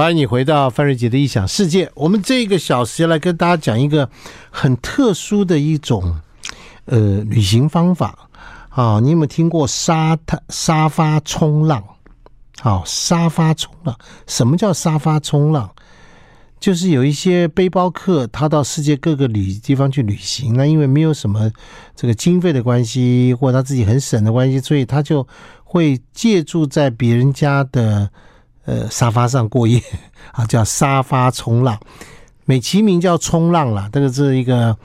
欢迎你回到范瑞杰的异想世界。我们这个小时来跟大家讲一个很特殊的一种呃旅行方法啊。你有没有听过沙滩沙发冲浪？好，沙发冲浪，什么叫沙发冲浪？就是有一些背包客，他到世界各个旅地方去旅行，那因为没有什么这个经费的关系，或者他自己很省的关系，所以他就会借住在别人家的。呃，沙发上过夜 啊，叫沙发冲浪，美其名叫冲浪啦。这个是一个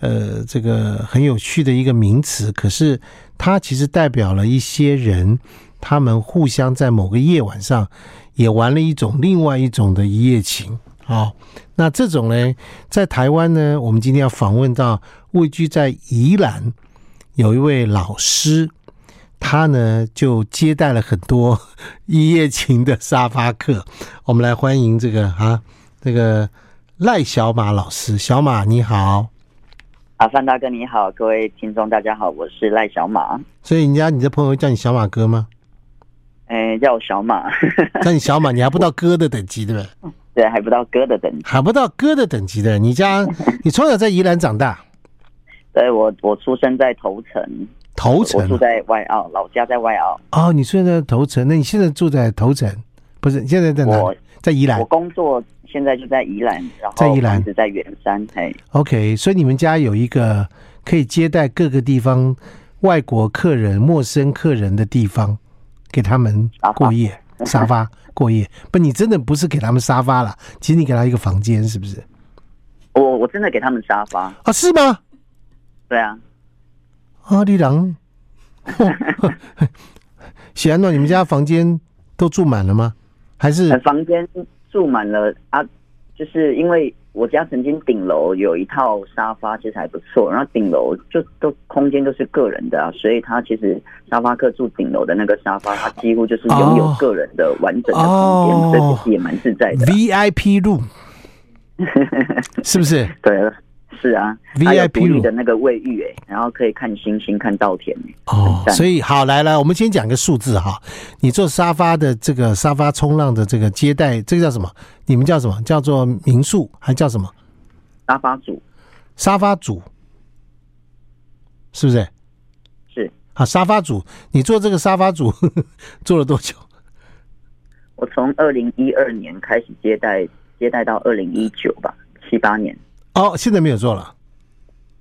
呃，这个很有趣的一个名词。可是它其实代表了一些人，他们互相在某个夜晚上也玩了一种另外一种的一夜情。好，那这种呢，在台湾呢，我们今天要访问到位居在宜兰有一位老师。他呢，就接待了很多 一夜情的沙发客。我们来欢迎这个啊，这个赖小马老师。小马你好，阿范大哥你好，各位听众大家好，我是赖小马。所以人家你的朋友叫你小马哥吗？哎，叫我小马。叫你小马，你还不到哥的等级对不对？对，还不到哥的等级，还不到哥的等级的。你家你从小在宜兰长大？对，我我出生在头城。头城，我住在外澳，老家在外澳。哦，你现在在头城，那你现在住在头城？不是，现在在哪？在宜兰。我工作现在就在宜兰，然后在宜兰，是在圆山。嘿，OK，所以你们家有一个可以接待各个地方外国客人、陌生客人的地方，给他们过夜，沙发 过夜。不，你真的不是给他们沙发了，其实你给他一个房间，是不是？我我真的给他们沙发啊？是吗？对啊。阿里郎，喜安诺，你们家房间都住满了吗？还是房间住满了啊？就是因为我家曾经顶楼有一套沙发，其实还不错。然后顶楼就都空间都是个人的啊，所以他其实沙发客住顶楼的那个沙发，他几乎就是拥有个人的完整的空间，所以其实也蛮自在的。VIP room 是不是？对了。是啊，VIP 的那个卫浴哎，然后可以看星星、看稻田哦，所以好来来，我们先讲个数字哈。你做沙发的这个沙发冲浪的这个接待，这个叫什么？你们叫什么？叫做民宿还叫什么？沙发组，沙发组，是不是？是。啊，沙发组，你做这个沙发组呵 呵做了多久？我从二零一二年开始接待，接待到二零一九吧，七八年。哦，现在没有做了，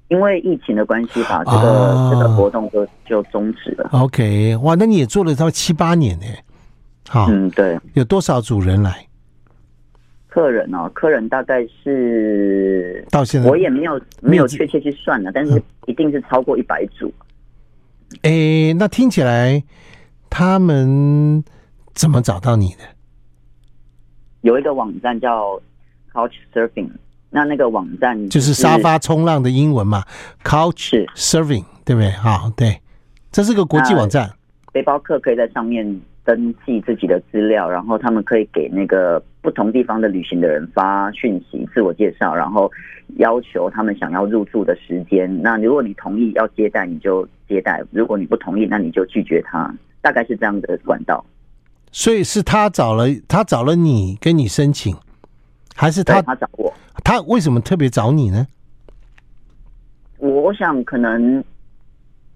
因为疫情的关系吧，这个、哦、这个活动就就终止了。OK，哇，那你也做了到七八年呢？好，嗯，对。有多少组人来？客人哦，客人大概是到现在我也没有没有确切去算了，但是一定是超过一百组。哎、嗯，那听起来他们怎么找到你的？有一个网站叫 Couch Surfing。那那个网站是就是沙发冲浪的英文嘛，Couch Surfing，对不对？好，对，这是个国际网站。背包客可以在上面登记自己的资料，然后他们可以给那个不同地方的旅行的人发讯息、自我介绍，然后要求他们想要入住的时间。那如果你同意要接待，你就接待；如果你不同意，那你就拒绝他。大概是这样的管道。所以是他找了他找了你，跟你申请，还是他他找我？他为什么特别找你呢？我想可能，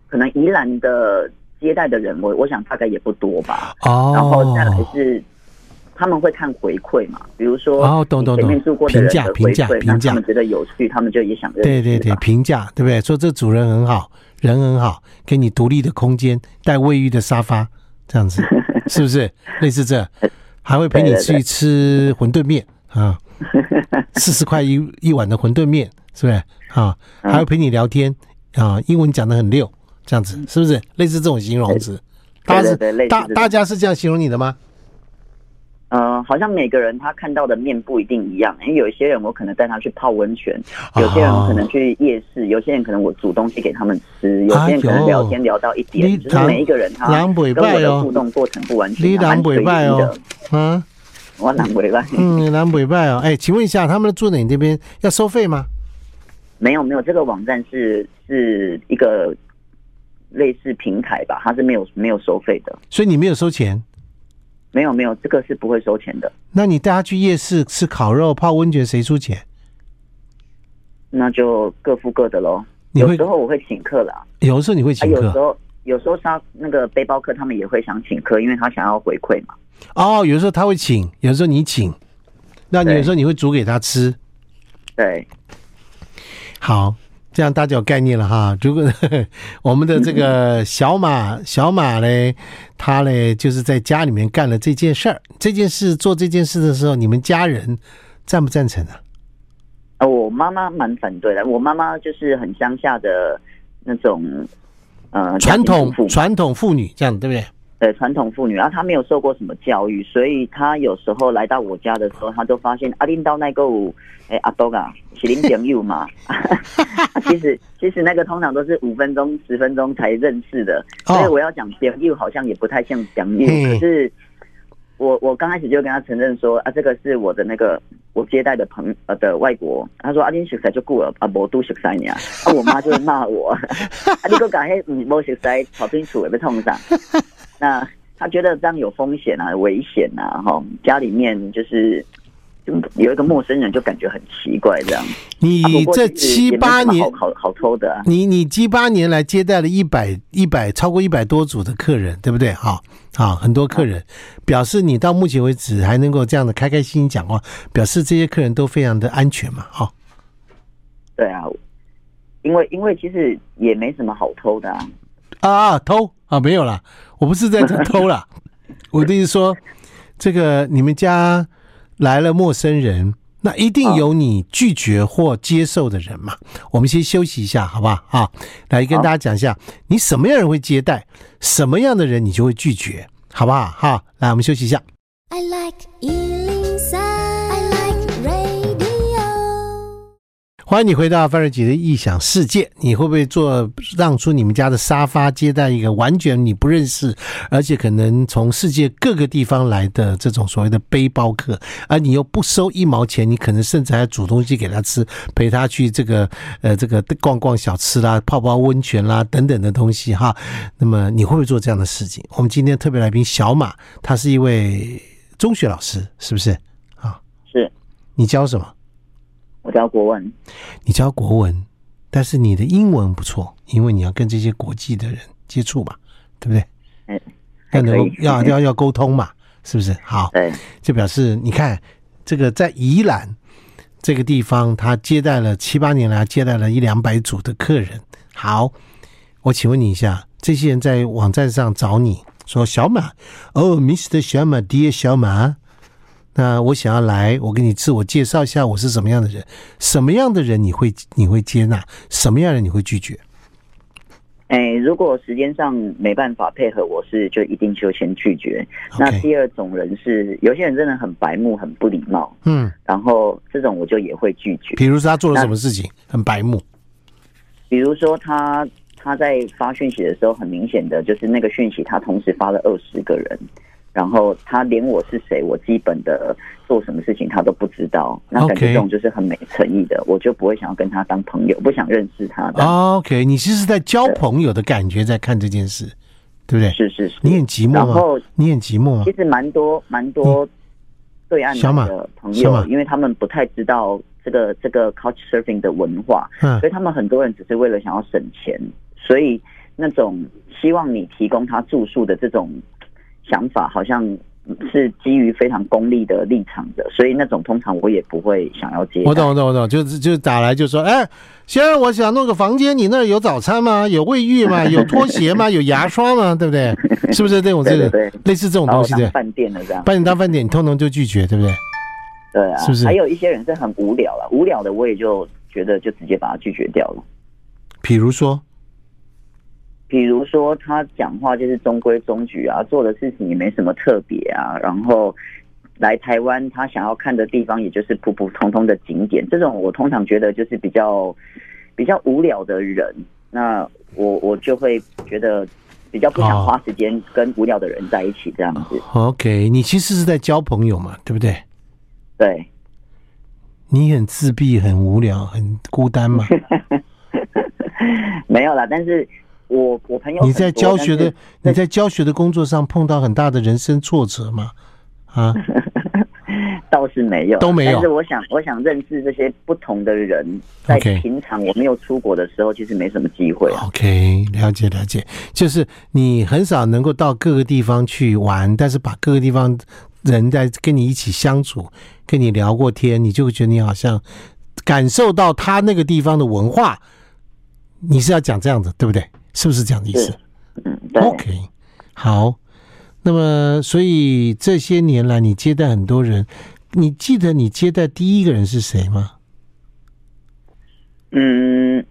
可能宜兰的接待的人，我我想大概也不多吧。哦，然后再来是他们会看回馈嘛，比如说哦，懂懂懂，评价评价评价，他们觉得有趣，他们就也想对对对评价，对不对？说这主人很好，人很好，给你独立的空间，带卫浴的沙发，这样子是不是？类似这，还会陪你去吃馄饨面啊。四十块一一碗的馄饨面，是不是啊？还会陪你聊天啊，英文讲的很溜，这样子是不是？类似这种形容词，大家是大大家是这样形容你的吗？嗯，好像每个人他看到的面不一定一样，因为有一些人我可能带他去泡温泉，有些人可能去夜市，有些人可能我煮东西给他们吃，有些人可能聊天聊到一点，就是每一个人他跟我的互动过程不完全，蛮随意的，嗯。我南北拜，嗯，南北拜哦，哎，请问一下，他们住在你这边要收费吗？没有，没有，这个网站是是一个类似平台吧，它是没有没有收费的，所以你没有收钱？没有没有，这个是不会收钱的。那你带他去夜市吃烤肉、泡温泉，谁出钱？那就各付各的喽。有时候我会请客啦，有的时候你会请客，啊、有时候有时候他那个背包客他们也会想请客，因为他想要回馈嘛。哦，有时候他会请，有时候你请，那你有时候你会煮给他吃。对，好。这样大家有概念了哈。如果 我们的这个小马，小马嘞，他嘞就是在家里面干了这件事儿。这件事做这件事的时候，你们家人赞不赞成啊？啊，我妈妈蛮反对的。我妈妈就是很乡下的那种，呃，传统传统妇女这样对不对？对，传统妇女，然后她没有受过什么教育，所以她有时候来到我家的时候，她就发现阿林到那个。哎，阿多嘎，麒麟朋友嘛？其实其实那个通常都是五分钟、十分钟才认识的，所以我要讲朋友好像也不太像朋友。可是我我刚开始就跟他承认说啊，这个是我的那个我接待的朋呃的外国。他说阿林熟悉就过了，啊，我都熟悉你啊。我妈就会骂我，啊，你给我讲嘿，嗯，不熟悉，跑进厝也被冲上。那他觉得这样有风险啊，危险啊，哈，家里面就是。有一个陌生人就感觉很奇怪，这样。你这七八年好好好抽的，你你七八年来接待了一百一百超过一百多组的客人，对不对？好，好，很多客人表示你到目前为止还能够这样的开开心心讲话，表示这些客人都非常的安全嘛，哈。对啊，因为因为其实也没什么好偷的啊。啊，偷啊，没有啦，我不是在这偷啦，我的意思说，这个你们家。来了陌生人，那一定有你拒绝或接受的人嘛？哦、我们先休息一下，好不好？啊，来跟大家讲一下，哦、你什么样的人会接待，什么样的人你就会拒绝，好不好？哈，来，我们休息一下。I like 欢迎你回到范瑞杰的异想世界。你会不会做让出你们家的沙发接待一个完全你不认识，而且可能从世界各个地方来的这种所谓的背包客，而你又不收一毛钱，你可能甚至还煮东西给他吃，陪他去这个呃这个逛逛小吃啦、泡泡温泉啦等等的东西哈。那么你会不会做这样的事情？我们今天特别来宾小马，他是一位中学老师，是不是？啊，是。你教什么？我教国文，你教国文，但是你的英文不错，因为你要跟这些国际的人接触嘛，对不对？哎，要能够要 要要沟通嘛，是不是？好，对，就表示你看这个在宜兰这个地方，他接待了七八年来接待了一两百组的客人。好，我请问你一下，这些人在网站上找你说小马，哦，Mr. 小马，Dear 小马。那我想要来，我给你自我介绍一下，我是什么样的人？什么样的人你会你会接纳？什么样的人你会拒绝？哎、欸，如果时间上没办法配合，我是就一定就先拒绝。那第二种人是有些人真的很白目、很不礼貌，嗯，然后这种我就也会拒绝。比如说他做了什么事情很白目？比如说他他在发讯息的时候，很明显的就是那个讯息，他同时发了二十个人。然后他连我是谁，我基本的做什么事情他都不知道，那感觉这种就是很没诚意的，我就不会想要跟他当朋友，不想认识他的。OK，你其实是在交朋友的感觉在看这件事，对不对？是是是。你很寂寞吗？然后你很寂寞吗？其实蛮多蛮多对岸的朋友，因为他们不太知道这个这个 Couchsurfing 的文化，嗯，所以他们很多人只是为了想要省钱，所以那种希望你提供他住宿的这种。想法好像是基于非常功利的立场的，所以那种通常我也不会想要接。我懂，我懂，我懂，就是就打来就说，哎，先生，我想弄个房间，你那儿有早餐吗？有卫浴吗？有拖鞋吗？有牙刷吗？对不对？是不是这种这个类似这种东西的饭店的这样？把你当饭店，你通通就拒绝，对不对？对啊，是不是？还有一些人是很无聊了，无聊的我也就觉得就直接把他拒绝掉了。比如说。比如说他讲话就是中规中矩啊，做的事情也没什么特别啊，然后来台湾他想要看的地方也就是普普通通的景点，这种我通常觉得就是比较比较无聊的人，那我我就会觉得比较不想花时间跟无聊的人在一起这样子。Oh, OK，你其实是在交朋友嘛，对不对？对。你很自闭、很无聊、很孤单吗？没有啦，但是。我我朋友，你在教学的你在教学的工作上碰到很大的人生挫折吗？啊？倒是没有，都没有。但是我想，我想认识这些不同的人，在平常我没有出国的时候，其实没什么机会。OK，了解了解，就是你很少能够到各个地方去玩，但是把各个地方人在跟你一起相处，跟你聊过天，你就会觉得你好像感受到他那个地方的文化。你是要讲这样子，对不对？是不是这样的意思？嗯，对。OK，好。那么，所以这些年来，你接待很多人，你记得你接待第一个人是谁吗？嗯，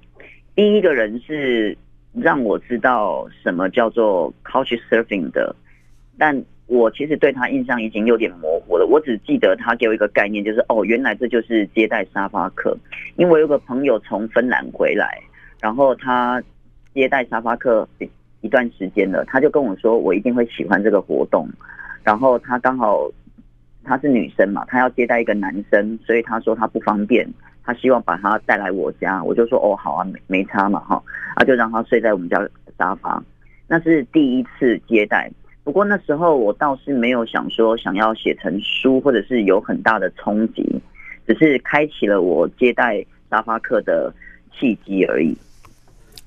第一个人是让我知道什么叫做 Couch Surfing 的，但我其实对他印象已经有点模糊了。我只记得他给我一个概念，就是哦，原来这就是接待沙发客。因为我有个朋友从芬兰回来，然后他接待沙发客。一段时间了，他就跟我说，我一定会喜欢这个活动。然后他刚好她是女生嘛，她要接待一个男生，所以他说他不方便，他希望把他带来我家。我就说哦，好啊，没没差嘛，哈，啊就让他睡在我们家沙发。那是第一次接待，不过那时候我倒是没有想说想要写成书，或者是有很大的冲击，只是开启了我接待沙发客的契机而已。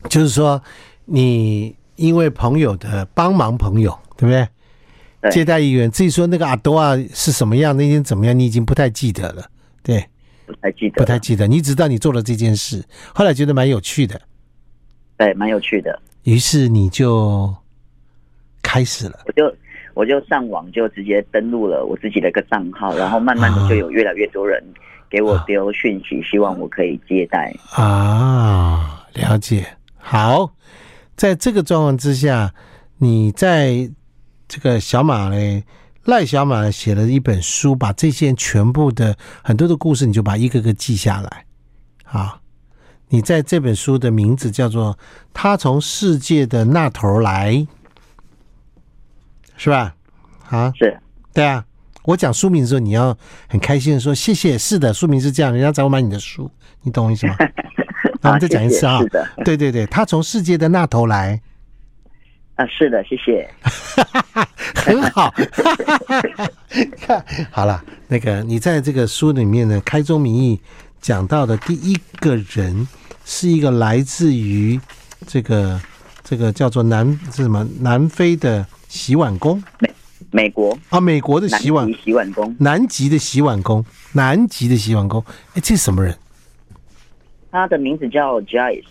就是说你。因为朋友的帮忙，朋友对不对？对，接待议员，至于说那个阿多啊是什么样，那天怎么样，你已经不太记得了，对，不太记得，不太记得。你知道你做了这件事，后来觉得蛮有趣的，对，蛮有趣的。于是你就开始了，我就我就上网就直接登录了我自己的一个账号，然后慢慢的就有越来越多人给我丢讯息，希望我可以接待啊，了解，好。在这个状况之下，你在这个小马嘞，赖小马写了一本书，把这些全部的很多的故事，你就把一个个记下来。啊，你在这本书的名字叫做《他从世界的那头来》，是吧？啊，是，对啊。我讲书名的时候，你要很开心的说谢谢。是的，书名是这样，人家找我买你的书，你懂我意思吗？我们再讲一次啊！是的，对对对，他从世界的那头来。啊，是的，谢谢。很好。看 好了，那个你在这个书里面呢，开宗明义讲到的第一个人是一个来自于这个这个叫做南是什么南非的洗碗工，美美国啊，美国的洗碗洗碗工，南极的洗碗工，南极的洗碗工，哎，这是什么人？他的名字叫 Jais，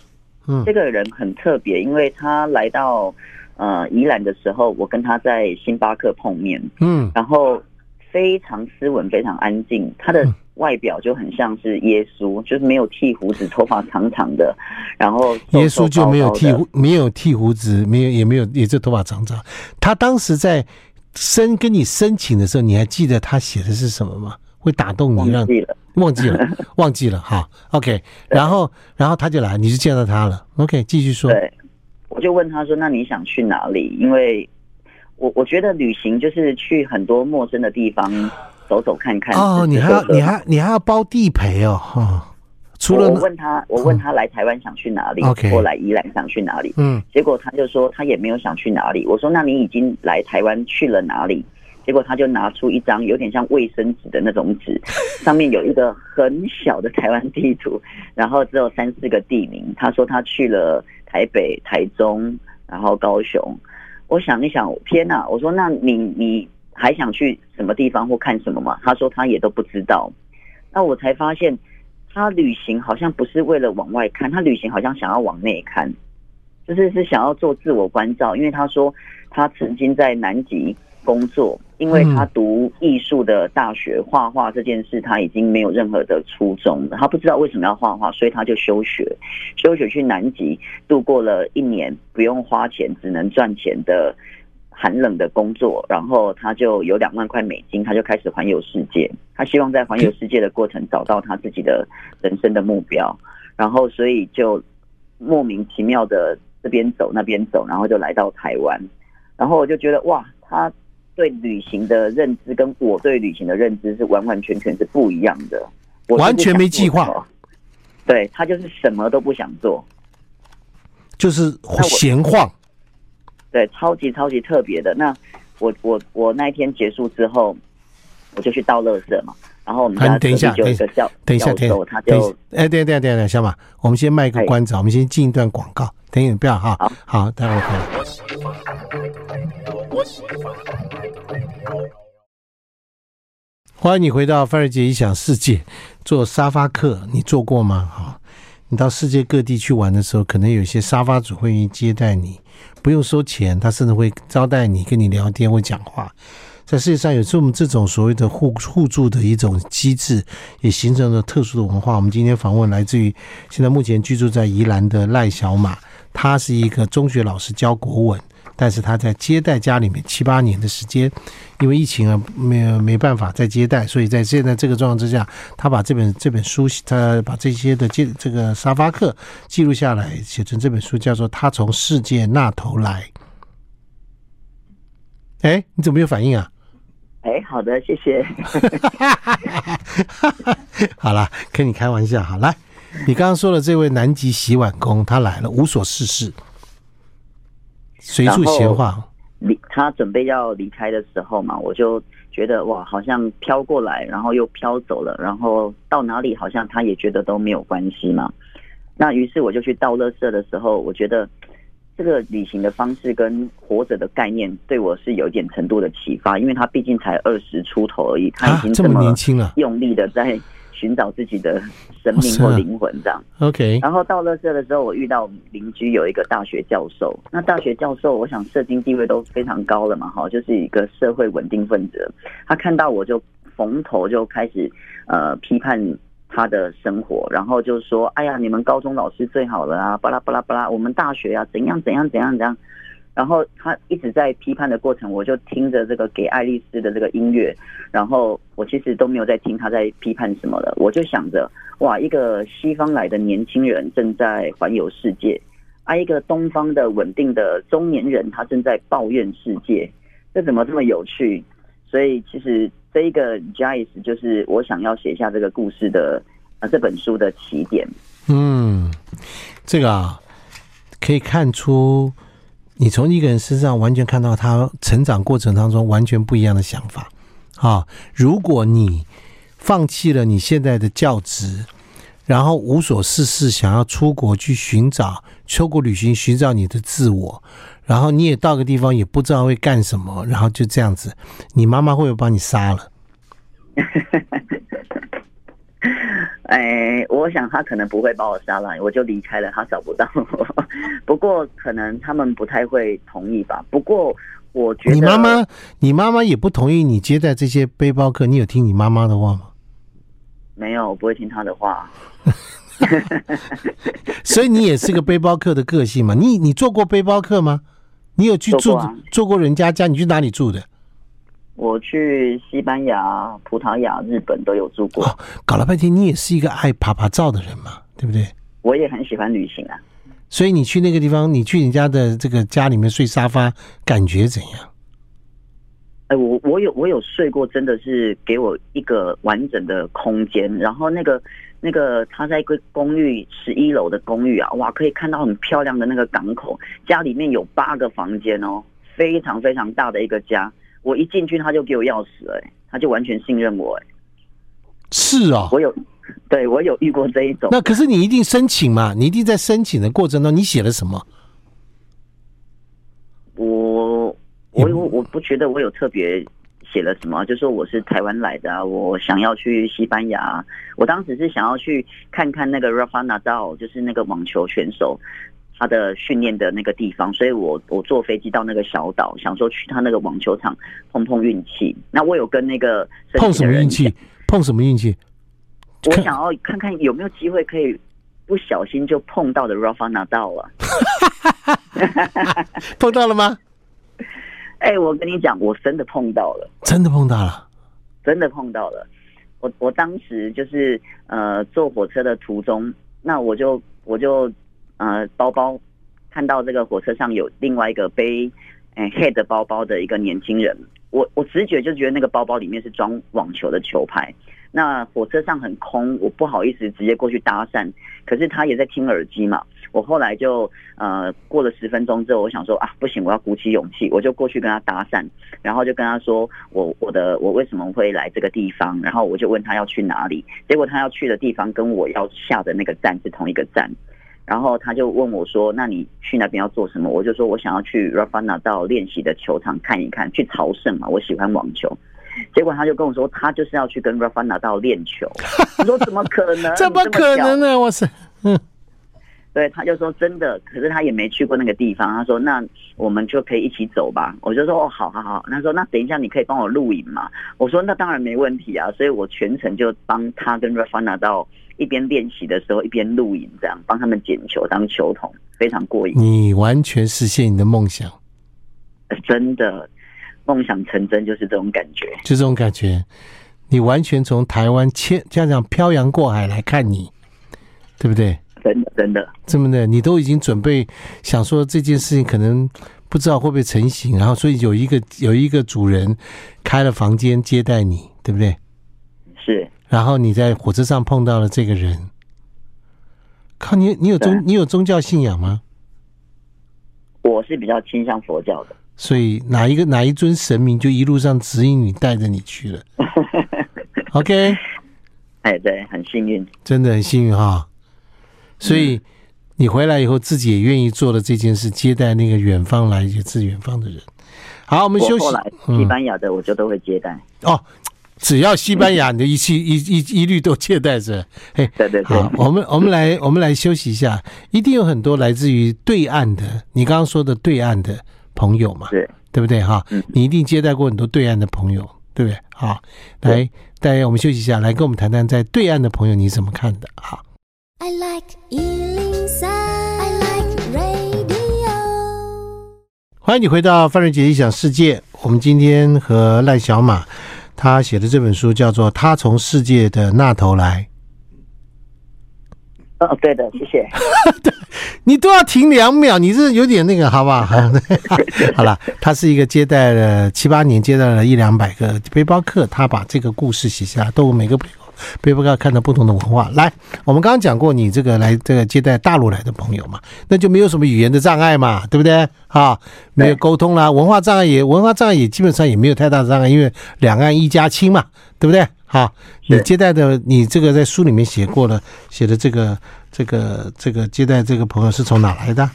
嗯，这个人很特别，因为他来到呃宜兰的时候，我跟他在星巴克碰面，嗯，然后非常斯文，非常安静，他的外表就很像是耶稣，就是没有剃胡子，头发长长的，然后耶稣就没有剃胡，没有剃胡子，没有也没有，也就头发长长。他当时在申跟你申请的时候，你还记得他写的是什么吗？会打动你，让忘记了，忘记了 哈。OK，然后，然后他就来，你就见到他了。OK，继续说。对，我就问他说：“那你想去哪里？”因为我我觉得旅行就是去很多陌生的地方走走看看。哦，你还要你还你还要包地陪哦。哦，除了我问他，我问他来台湾想去哪里？OK，或来宜兰想去哪里？嗯，结果他就说他也没有想去哪里。我说：“那你已经来台湾去了哪里？”结果他就拿出一张有点像卫生纸的那种纸，上面有一个很小的台湾地图，然后只有三四个地名。他说他去了台北、台中，然后高雄。我想一想，天哪！我说那你你还想去什么地方或看什么吗？他说他也都不知道。那我才发现，他旅行好像不是为了往外看，他旅行好像想要往内看，就是是想要做自我关照。因为他说他曾经在南极工作。因为他读艺术的大学，画画这件事他已经没有任何的初衷了。他不知道为什么要画画，所以他就休学，休学去南极度过了一年不用花钱，只能赚钱的寒冷的工作。然后他就有两万块美金，他就开始环游世界。他希望在环游世界的过程找到他自己的人生的目标。然后所以就莫名其妙的这边走那边走，然后就来到台湾。然后我就觉得哇，他。对旅行的认知跟我对旅行的认知是完完全全是不一样的，完全没计划。对，他就是什么都不想做，就是闲晃。对，超级超级特别的。那我我我那一天结束之后，我就去倒垃圾嘛。然后我们家等一下，等一个教等一下，他就哎，等一下，等一下，小马，我们先卖个关子，我们先进一段广告。等一下，不要哈，好，好，待会儿回来。欢迎你回到范瑞杰异想世界。做沙发客，你做过吗？哈，你到世界各地去玩的时候，可能有些沙发主会愿意接待你，不用收钱，他甚至会招待你，跟你聊天，会讲话。在世界上有这么这种所谓的互互助的一种机制，也形成了特殊的文化。我们今天访问来自于现在目前居住在宜兰的赖小马，他是一个中学老师教国文，但是他在接待家里面七八年的时间，因为疫情啊，没有没办法再接待，所以在现在这个状况之下，他把这本这本书，他把这些的记这个沙发客记录下来，写成这本书，叫做《他从世界那头来》。哎，你怎么没有反应啊？哎，好的，谢谢。好了，跟你开玩笑。好，来，你刚刚说的这位南极洗碗工，他来了，无所事事，随处闲话。离他准备要离开的时候嘛，我就觉得哇，好像飘过来，然后又飘走了，然后到哪里好像他也觉得都没有关系嘛。那于是我就去倒垃圾的时候，我觉得。这个旅行的方式跟活着的概念对我是有一点程度的启发，因为他毕竟才二十出头而已，他已经这么年轻了，用力的在寻找自己的生命或灵魂这样。OK。然后到乐社的时候，我遇到邻居有一个大学教授，那大学教授我想社经地位都非常高了嘛，哈，就是一个社会稳定分子。他看到我就逢头就开始呃批判。他的生活，然后就说：“哎呀，你们高中老师最好了啊，巴拉巴拉巴拉，我们大学啊，怎样怎样怎样怎样。”然后他一直在批判的过程，我就听着这个给爱丽丝的这个音乐，然后我其实都没有在听他在批判什么了，我就想着：哇，一个西方来的年轻人正在环游世界，啊，一个东方的稳定的中年人他正在抱怨世界，这怎么这么有趣？所以其实。这一个 Jais 就是我想要写下这个故事的啊，这本书的起点。嗯，这个啊，可以看出你从一个人身上完全看到他成长过程当中完全不一样的想法啊。如果你放弃了你现在的教职，然后无所事事，想要出国去寻找出国旅行，寻找你的自我。然后你也到个地方，也不知道会干什么，然后就这样子，你妈妈会不会把你杀了？哎，我想他可能不会把我杀了，我就离开了，他找不到我。不过可能他们不太会同意吧。不过我觉得你妈妈，你妈妈也不同意你接待这些背包客，你有听你妈妈的话吗？没有，我不会听她的话。所以你也是个背包客的个性嘛？你你做过背包客吗？你有去住做过人家家？你去哪里住的？我去西班牙、葡萄牙、日本都有住过。哦，搞了半天，你也是一个爱爬爬照的人嘛，对不对？我也很喜欢旅行啊。所以你去那个地方，你去人家的这个家里面睡沙发，感觉怎样？哎，我我有我有睡过，真的是给我一个完整的空间，然后那个。那个他在一个公寓十一楼的公寓啊，哇，可以看到很漂亮的那个港口。家里面有八个房间哦，非常非常大的一个家。我一进去他就给我钥匙哎，他就完全信任我哎。是啊，我有，对我有遇过这一种。那可是你一定申请嘛？你一定在申请的过程中，你写了什么？我我我我不觉得我有特别。写了什么？就说我是台湾来的啊，我想要去西班牙。我当时是想要去看看那个 Rafa Nadal，就是那个网球选手，他的训练的那个地方。所以我我坐飞机到那个小岛，想说去他那个网球场碰碰运气。那我有跟那个碰什么运气？碰什么运气？我想要看看有没有机会可以不小心就碰到的 Rafa Nadal 啊。碰到了吗？哎、欸，我跟你讲，我真的碰到了，真的碰到了，真的碰到了。我我当时就是呃坐火车的途中，那我就我就呃包包看到这个火车上有另外一个背哎 head 包包的一个年轻人，我我直觉就觉得那个包包里面是装网球的球拍。那火车上很空，我不好意思直接过去搭讪，可是他也在听耳机嘛。我后来就呃过了十分钟之后，我想说啊不行，我要鼓起勇气，我就过去跟他搭讪，然后就跟他说我我的我为什么会来这个地方，然后我就问他要去哪里，结果他要去的地方跟我要下的那个站是同一个站，然后他就问我说，那你去那边要做什么？我就说我想要去 Rafa Nadal 练习的球场看一看，去朝圣嘛，我喜欢网球。结果他就跟我说，他就是要去跟 Rafa Nadal 练球。我说怎么可能？怎么可能呢？我是嗯。对，他就说真的，可是他也没去过那个地方。他说：“那我们就可以一起走吧。”我就说：“哦，好好好。”他说：“那等一下你可以帮我录影嘛？”我说：“那当然没问题啊。”所以，我全程就帮他跟 Rafa Nadal 一边练习的时候一边录影，这样帮他们捡球当球童，非常过瘾。你完全实现你的梦想，真的梦想成真就是这种感觉，就这种感觉。你完全从台湾千这样漂洋过海来看你，对不对？真的，真的，这么的，你都已经准备想说这件事情可能不知道会不会成型，然后所以有一个有一个主人开了房间接待你，对不对？是。然后你在火车上碰到了这个人，靠你，你有宗你有宗教信仰吗？我是比较倾向佛教的。所以哪一个哪一尊神明就一路上指引你，带着你去了。OK。哎，对，很幸运，真的很幸运哈。所以你回来以后，自己也愿意做了这件事，接待那个远方来也是远方的人。好，我们休息。后来西班牙的我就都会接待。嗯、哦，只要西班牙，你的一切 一一一律都接待着。嘿，对对对。好，我们我们来我们来休息一下。一定有很多来自于对岸的，你刚刚说的对岸的朋友嘛？对，对不对？哈，你一定接待过很多对岸的朋友，对不对？好，来，大家我们休息一下，来跟我们谈谈在对岸的朋友你怎么看的？好。I like 103, I like radio。欢迎你回到范瑞杰理想世界。我们今天和赖小马他写的这本书叫做《他从世界的那头来》。哦，对的，谢谢。你都要停两秒，你这有点那个，好不好？好了，他是一个接待了七八年，接待了一两百个背包客，他把这个故事写下来，都每个。背包客看到不同的文化，来，我们刚刚讲过，你这个来这个接待大陆来的朋友嘛，那就没有什么语言的障碍嘛，对不对？啊，没有沟通啦，文化障碍也文化障碍也基本上也没有太大的障碍，因为两岸一家亲嘛，对不对？好，你接待的你这个在书里面写过了，写的这个这个这个接待这个朋友是从哪来的？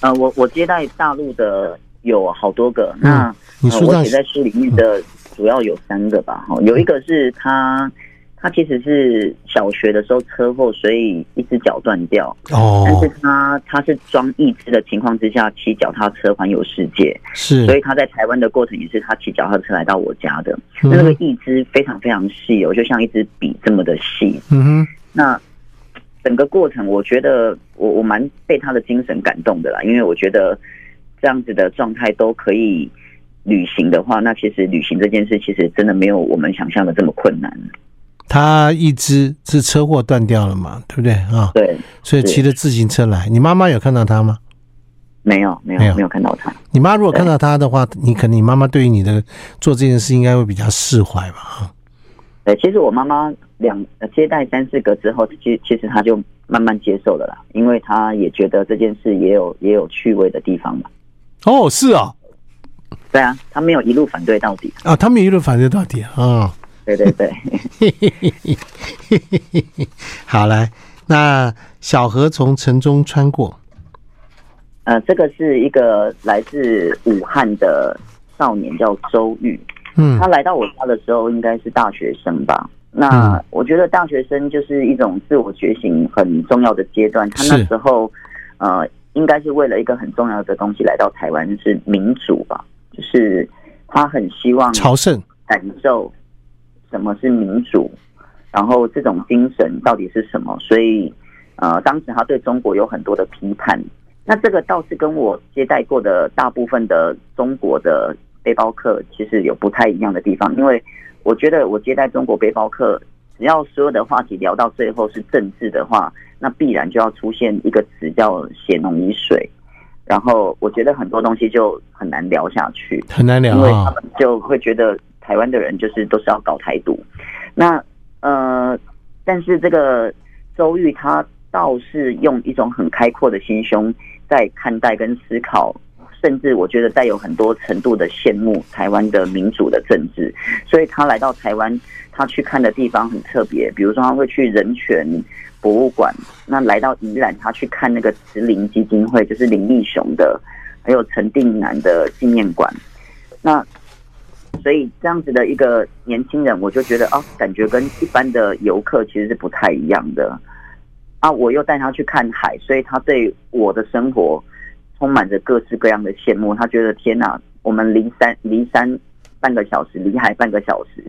啊，我我接待大陆的有好多个，那、嗯、你书上写在书里面的。嗯主要有三个吧，哈，有一个是他，他其实是小学的时候车祸，所以一只脚断掉，哦，但是他他是装义肢的情况之下骑脚踏车环游世界，是，所以他在台湾的过程也是他骑脚踏车来到我家的，嗯、那个义肢非常非常细哦，就像一支笔这么的细，嗯哼，那整个过程我觉得我我蛮被他的精神感动的啦，因为我觉得这样子的状态都可以。旅行的话，那其实旅行这件事其实真的没有我们想象的这么困难。他一只是车祸断掉了嘛，对不对啊？对，所以骑着自行车来。你妈妈有看到他吗？没有，没有，没有看到他。你妈如果看到他的话，你可能你妈妈对于你的做这件事应该会比较释怀吧？哈。对，其实我妈妈两接待三四个之后，其其实她就慢慢接受了啦，因为她也觉得这件事也有也有趣味的地方嘛。哦，是啊。对啊，他没有一路反对到底啊！他没有一路反对到底啊！哦、对对对，好来，那小河从城中穿过。呃，这个是一个来自武汉的少年，叫周玉。嗯，他来到我家的时候应该是大学生吧？那我觉得大学生就是一种自我觉醒很重要的阶段。他那时候呃，应该是为了一个很重要的东西来到台湾，是民主吧？就是他很希望朝圣，感受什么是民主，然后这种精神到底是什么？所以，呃，当时他对中国有很多的批判。那这个倒是跟我接待过的大部分的中国的背包客其实有不太一样的地方，因为我觉得我接待中国背包客，只要所有的话题聊到最后是政治的话，那必然就要出现一个词叫血浓于水。然后我觉得很多东西就很难聊下去，很难聊，因为他们就会觉得台湾的人就是都是要搞台独。那呃，但是这个周玉他倒是用一种很开阔的心胸在看待跟思考，甚至我觉得带有很多程度的羡慕台湾的民主的政治。所以他来到台湾，他去看的地方很特别，比如说他会去人权博物馆，那来到宜兰，他去看那个慈林基金会，就是林义雄的，还有陈定南的纪念馆。那所以这样子的一个年轻人，我就觉得哦，感觉跟一般的游客其实是不太一样的。啊，我又带他去看海，所以他对我的生活充满着各式各样的羡慕。他觉得天哪，我们离山离山半个小时，离海半个小时，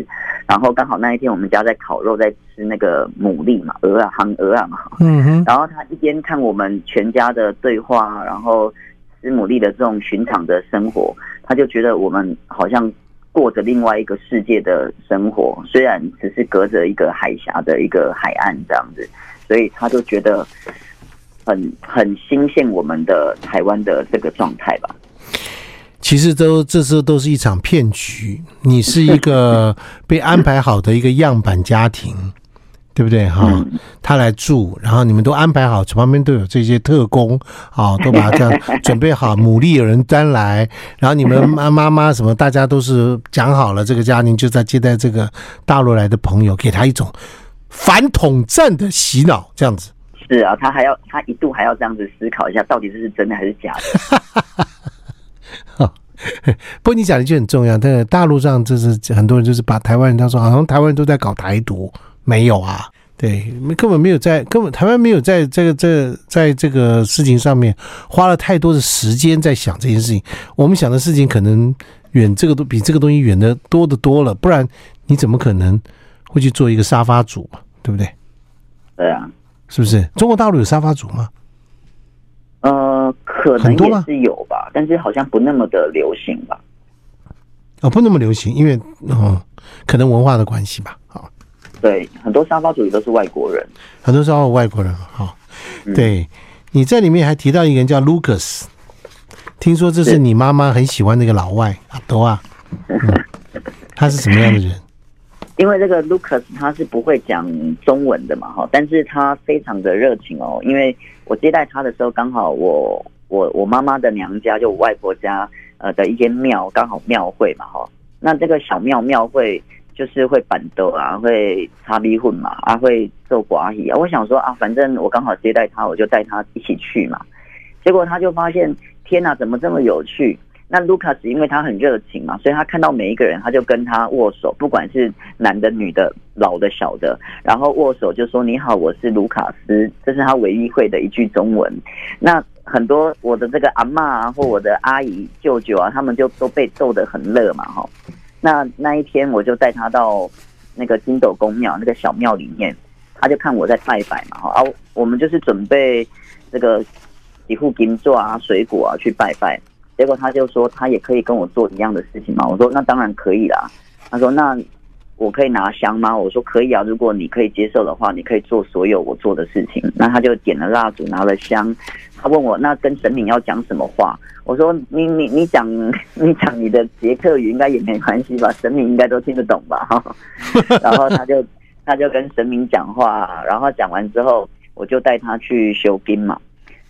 然后刚好那一天我们家在烤肉，在吃那个牡蛎嘛，鹅啊，杭鹅啊嘛。嗯哼。然后他一边看我们全家的对话，然后吃牡蛎的这种寻常的生活，他就觉得我们好像过着另外一个世界的生活，虽然只是隔着一个海峡的一个海岸这样子。所以他就觉得很很新鲜，我们的台湾的这个状态吧。其实都这时候都是一场骗局。你是一个 被安排好的一个样板家庭，对不对？哈，他来住，然后你们都安排好，旁边都有这些特工啊，都把他这样准备好，牡蛎有人端来，然后你们妈 妈妈什么，大家都是讲好了，这个家庭就在接待这个大陆来的朋友，给他一种。反统战的洗脑，这样子是啊，他还要他一度还要这样子思考一下，到底这是真的还是假的。不过你讲的就很重要，但是大陆上就是很多人就是把台湾人他说好像台湾人都在搞台独，没有啊，对，根本没有在根本台湾没有在这个这在这个事情上面花了太多的时间在想这件事情。我们想的事情可能远这个都比这个东西远的多的多了，不然你怎么可能？会去做一个沙发主嘛，对不对？对啊，是不是？中国大陆有沙发主吗？呃，可能也是有吧，但是好像不那么的流行吧。哦，不那么流行，因为哦，可能文化的关系吧。好，对，很多沙发主也都是外国人，很多沙发外国人。好，对，你在里面还提到一个人叫 Lucas，听说这是你妈妈很喜欢那个老外阿多啊，嗯，他是什么样的人？因为这个 Lucas 他是不会讲中文的嘛，哈，但是他非常的热情哦。因为我接待他的时候，刚好我我我妈妈的娘家就我外婆家呃的一间庙，刚好庙会嘛，哈。那这个小庙庙会就是会办桌啊，会擦米粉嘛，啊会做寡喜啊。我想说啊，反正我刚好接待他，我就带他一起去嘛。结果他就发现，天哪，怎么这么有趣？那卢卡斯因为他很热情嘛，所以他看到每一个人，他就跟他握手，不管是男的、女的、老的、小的，然后握手就说：“你好，我是卢卡斯。”这是他唯一会的一句中文。那很多我的这个阿嬷啊，或我的阿姨、舅舅啊，他们就都被逗得很乐嘛，哈。那那一天我就带他到那个金斗宫庙那个小庙里面，他就看我在拜拜嘛，哈。啊，我们就是准备这个几副金座啊、水果啊去拜拜。结果他就说他也可以跟我做一样的事情嘛。我说那当然可以啦。他说那我可以拿香吗？我说可以啊。如果你可以接受的话，你可以做所有我做的事情。那他就点了蜡烛，拿了香。他问我那跟神明要讲什么话？我说你你你讲你讲你的捷克语应该也没关系吧？神明应该都听得懂吧？哈。然后他就他就跟神明讲话，然后讲完之后，我就带他去修金嘛。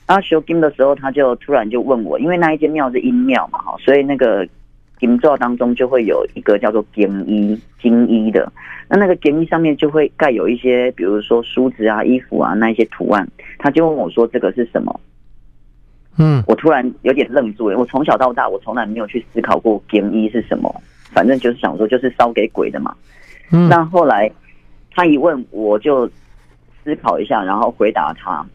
他修金的时候，他就突然就问我，因为那一间庙是阴庙嘛，哈，所以那个金座当中就会有一个叫做金衣金衣的，那那个金衣上面就会盖有一些，比如说梳子啊、衣服啊那一些图案。他就问我说：“这个是什么？”嗯，我突然有点愣住了。我从小到大，我从来没有去思考过金衣是什么，反正就是想说就是烧给鬼的嘛。嗯，那后来他一问，我就思考一下，然后回答他。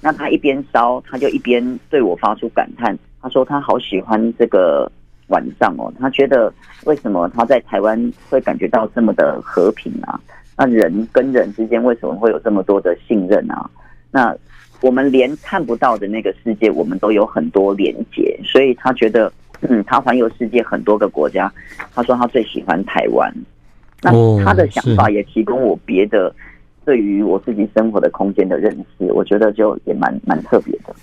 那他一边烧，他就一边对我发出感叹。他说他好喜欢这个晚上哦，他觉得为什么他在台湾会感觉到这么的和平啊？那人跟人之间为什么会有这么多的信任啊？那我们连看不到的那个世界，我们都有很多连接，所以他觉得，嗯，他环游世界很多个国家，他说他最喜欢台湾。那他的想法也提供我别的。对于我自己生活的空间的认识，我觉得就也蛮蛮特别的。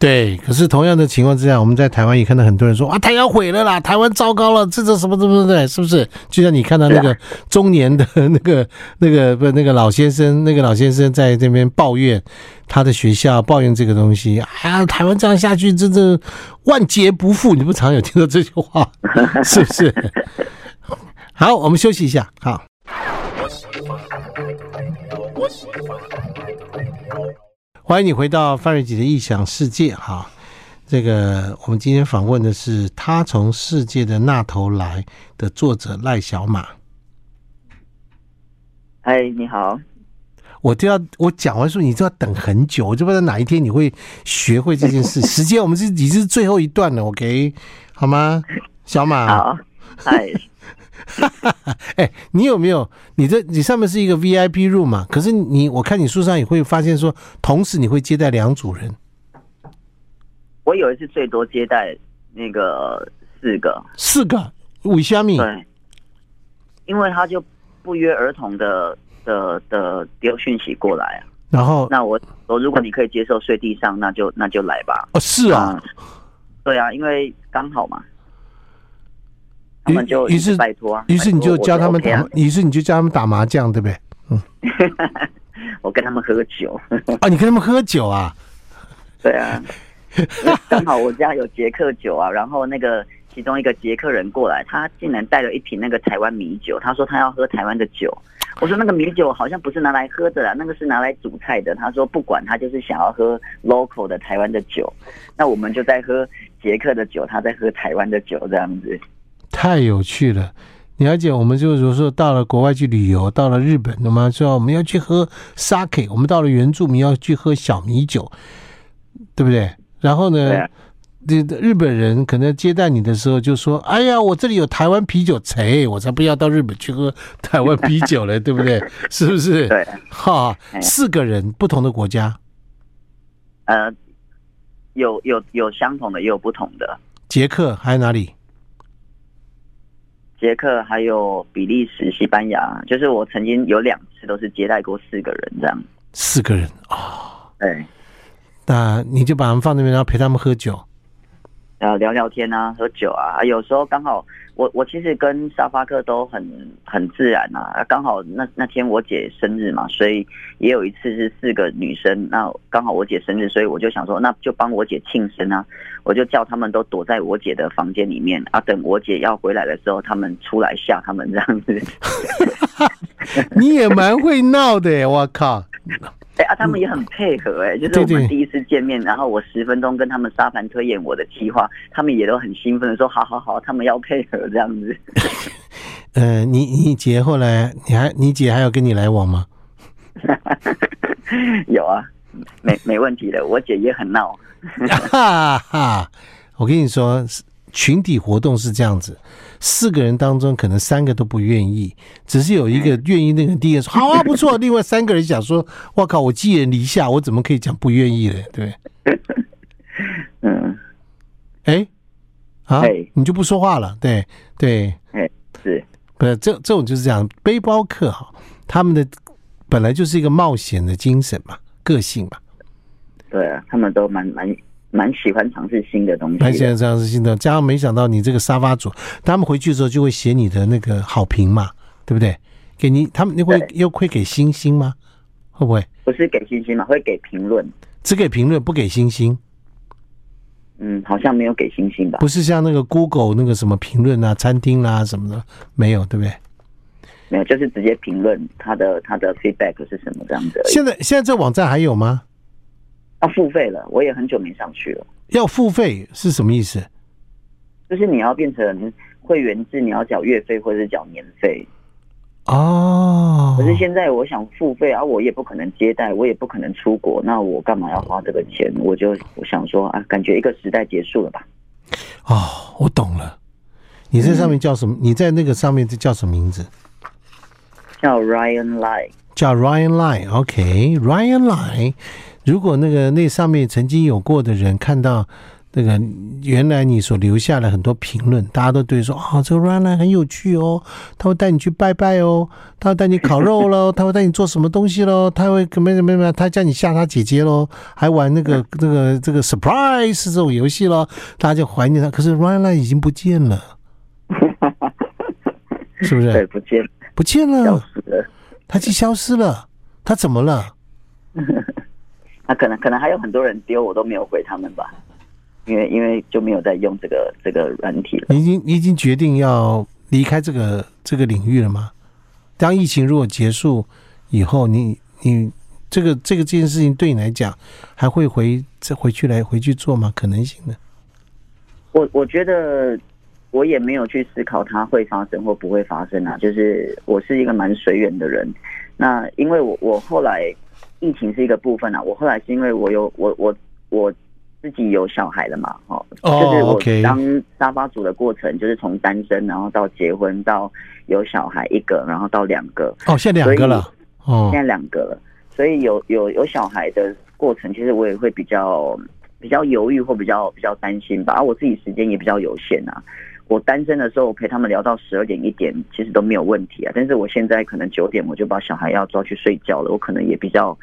对，可是同样的情况之下，我们在台湾也看到很多人说啊，台湾毁了啦，台湾糟糕了，这这什么什么的，是不是？就像你看到那个 中年的那个那个不那个老先生，那个老先生在这边抱怨他的学校，抱怨这个东西，哎呀，台湾这样下去，真的万劫不复。你不常有听到这句话，是不是？好，我们休息一下，好。欢迎你回到范瑞杰的异想世界哈，这个我们今天访问的是《他从世界的那头来》的作者赖小马。嗨，你好。我都要我讲完说，你就要等很久，我就不知道哪一天你会学会这件事。时间我们是已经是最后一段了，OK，好吗？小马。好。嗨。哎、欸，你有没有？你这你上面是一个 VIP room 嘛？可是你我看你书上也会发现说，同时你会接待两组人。我有一次最多接待那个四个，四个五虾米？对，因为他就不约而同的的的丢讯息过来啊。然后，那我我如果你可以接受睡地上，那就那就来吧。哦，是啊、嗯，对啊，因为刚好嘛。他们就于是拜托啊，于是你就教他们打，于是你就教他们打麻将，对不对？嗯，我跟他们喝酒啊，你跟他们喝酒啊？对啊，刚好我家有捷克酒啊，然后那个其中一个捷克人过来，他竟然带了一瓶那个台湾米酒，他说他要喝台湾的酒，我说那个米酒好像不是拿来喝的啦，那个是拿来煮菜的。他说不管他就是想要喝 local 的台湾的酒，那我们就在喝捷克的酒，他在喝台湾的酒，这样子。太有趣了，你了解？我们就比如说到了国外去旅游，到了日本，那么说我们要去喝 sake，我们到了原住民要去喝小米酒，对不对？然后呢，这日本人可能接待你的时候就说：“哎呀，我这里有台湾啤酒，切，我才不要到日本去喝台湾啤酒嘞，对不对？是不是？”对，哈，四个人不同的国家，呃，有有有相同的，也有不同的。捷克还有哪里？捷克还有比利时、西班牙，就是我曾经有两次都是接待过四个人这样。四个人啊？哦、对。那你就把他们放那边，然后陪他们喝酒，然后聊聊天啊，喝酒啊。有时候刚好我我其实跟沙发客都很很自然啊。刚好那那天我姐生日嘛，所以也有一次是四个女生。那刚好我姐生日，所以我就想说，那就帮我姐庆生啊。我就叫他们都躲在我姐的房间里面啊，等我姐要回来的时候，他们出来吓他们这样子。你也蛮会闹的耶，我靠！哎、欸、啊，他们也很配合哎，就是我们第一次见面，然后我十分钟跟他们沙盘推演我的计划，他们也都很兴奋的说：“好好好，他们要配合这样子。”呃，你你姐后来你还你姐还有跟你来往吗？有啊，没没问题的，我姐也很闹。哈哈，我跟你说，群体活动是这样子，四个人当中可能三个都不愿意，只是有一个愿意。那个第一个说好啊，不错。另外三个人想说，我靠，我寄人篱下，我怎么可以讲不愿意呢？对，嗯，哎，啊，你就不说话了？对对，哎，是，不是这这种就是这样，背包客哈，他们的本来就是一个冒险的精神嘛，个性吧。对啊，他们都蛮蛮蛮喜欢尝试新的东西，蛮喜欢尝试新的。加上没想到你这个沙发主，他们回去的时候就会写你的那个好评嘛，对不对？给你，他们你会又会给星星吗？会不会？不是给星星嘛，会给评论，只给评论不给星星。嗯，好像没有给星星吧？不是像那个 Google 那个什么评论啊，餐厅啦、啊、什么的，没有，对不对？没有，就是直接评论他的他的 feedback 是什么这样子。现在现在这网站还有吗？要付费了，我也很久没上去了。要付费是什么意思？就是你要变成会员制，你要缴月费或者是缴年费。哦。可是现在我想付费啊，我也不可能接待，我也不可能出国，那我干嘛要花这个钱？我就我想说啊，感觉一个时代结束了吧。哦，我懂了。你在上面叫什么？嗯、你在那个上面这叫什么名字？叫 Ryan Lai。叫 Ryan Lai，OK，Ryan Lai。如果那个那上面曾经有过的人看到那个原来你所留下了很多评论，大家都对说啊、哦，这个 Ryan Lai 很有趣哦，他会带你去拜拜哦，他会带你烤肉喽，他会带你做什么东西喽，他会怎么怎么怎么，他叫你吓他姐姐喽，还玩那个这个这个 surprise 这种游戏喽，大家就怀念他。可是 Ryan Lai 已经不见了，是不是？对，不见，不见了，他就消失了，他怎么了？他可能可能还有很多人丢，我都没有回他们吧。因为因为就没有在用这个这个软体了。你已经你已经决定要离开这个这个领域了吗？当疫情如果结束以后，你你这个这个这件事情对你来讲，还会回再回去来回去做吗？可能性呢？我我觉得我也没有去思考它会发生或不会发生啊。就是我是一个蛮随缘的人。那因为我我后来疫情是一个部分啊。我后来是因为我有我我我。自己有小孩了嘛？哦，就是我当沙发主的过程，就是从单身，然后到结婚，到有小孩一个，然后到两个。哦，现在两个了。哦，现在两个了。所以有有有小孩的过程，其实我也会比较比较犹豫或比较比较担心吧。而我自己时间也比较有限啊。我单身的时候，我陪他们聊到十二点一点，其实都没有问题啊。但是我现在可能九点我就把小孩要抓去睡觉了，我可能也比较。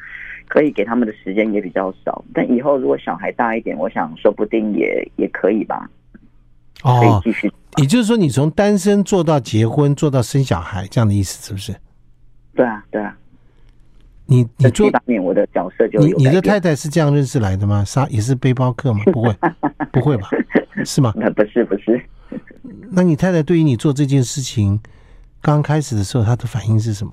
可以给他们的时间也比较少，但以后如果小孩大一点，我想说不定也也可以吧。哦，可以继续。也就是说，你从单身做到结婚，做到生小孩，这样的意思是不是？对啊，对啊。你你做我的角色就你你的太太是这样认识来的吗？啥也是背包客吗？不会，不会吧？是吗？那不是不是。那你太太对于你做这件事情，刚开始的时候，她的反应是什么？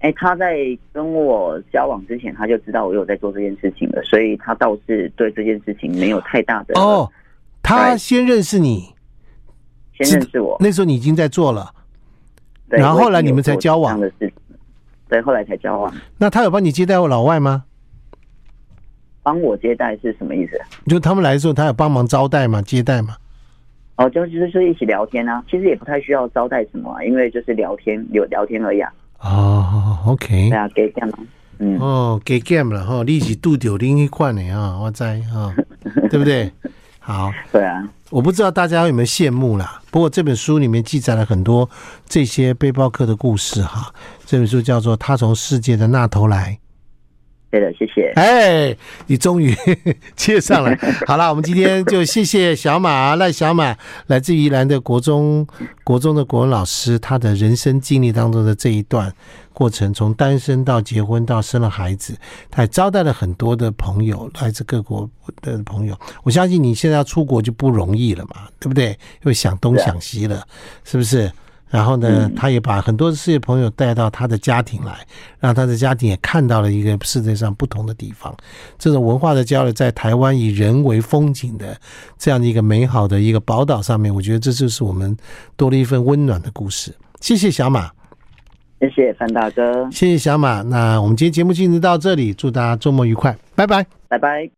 哎，她在跟我交往之前，她就知道我有在做这件事情了，所以她倒是对这件事情没有太大的哦。他先认识你，先认识我，那时候你已经在做了，对，然后后来你们才交往的事，对，后来才交往。那他有帮你接待我老外吗？帮我接待是什么意思？就他们来的时候，他有帮忙招待吗？接待吗？哦，就就是一起聊天啊。其实也不太需要招待什么啊，因为就是聊天，有聊天而已啊。哦，OK，对啊，给 game 了，嗯，哦，给 game 了哈，立即度丢另一块呢啊，我在啊，对不对？好，对啊，我不知道大家有没有羡慕啦。不过这本书里面记载了很多这些背包客的故事哈。这本书叫做《他从世界的那头来》。对的，谢谢。哎，你终于 接上了。好了，我们今天就谢谢小马赖小马，来自宜兰的国中国中的国文老师，他的人生经历当中的这一段过程，从单身到结婚到生了孩子，他也招待了很多的朋友，来自各国的朋友。我相信你现在要出国就不容易了嘛，对不对？又想东想西了，是不是？然后呢，他也把很多世界朋友带到他的家庭来，让他的家庭也看到了一个世界上不同的地方。这种文化的交流，在台湾以人为风景的这样的一个美好的一个宝岛上面，我觉得这就是我们多了一份温暖的故事。谢谢小马，谢谢范大哥，谢谢小马。那我们今天节目进行到这里，祝大家周末愉快，拜拜，拜拜。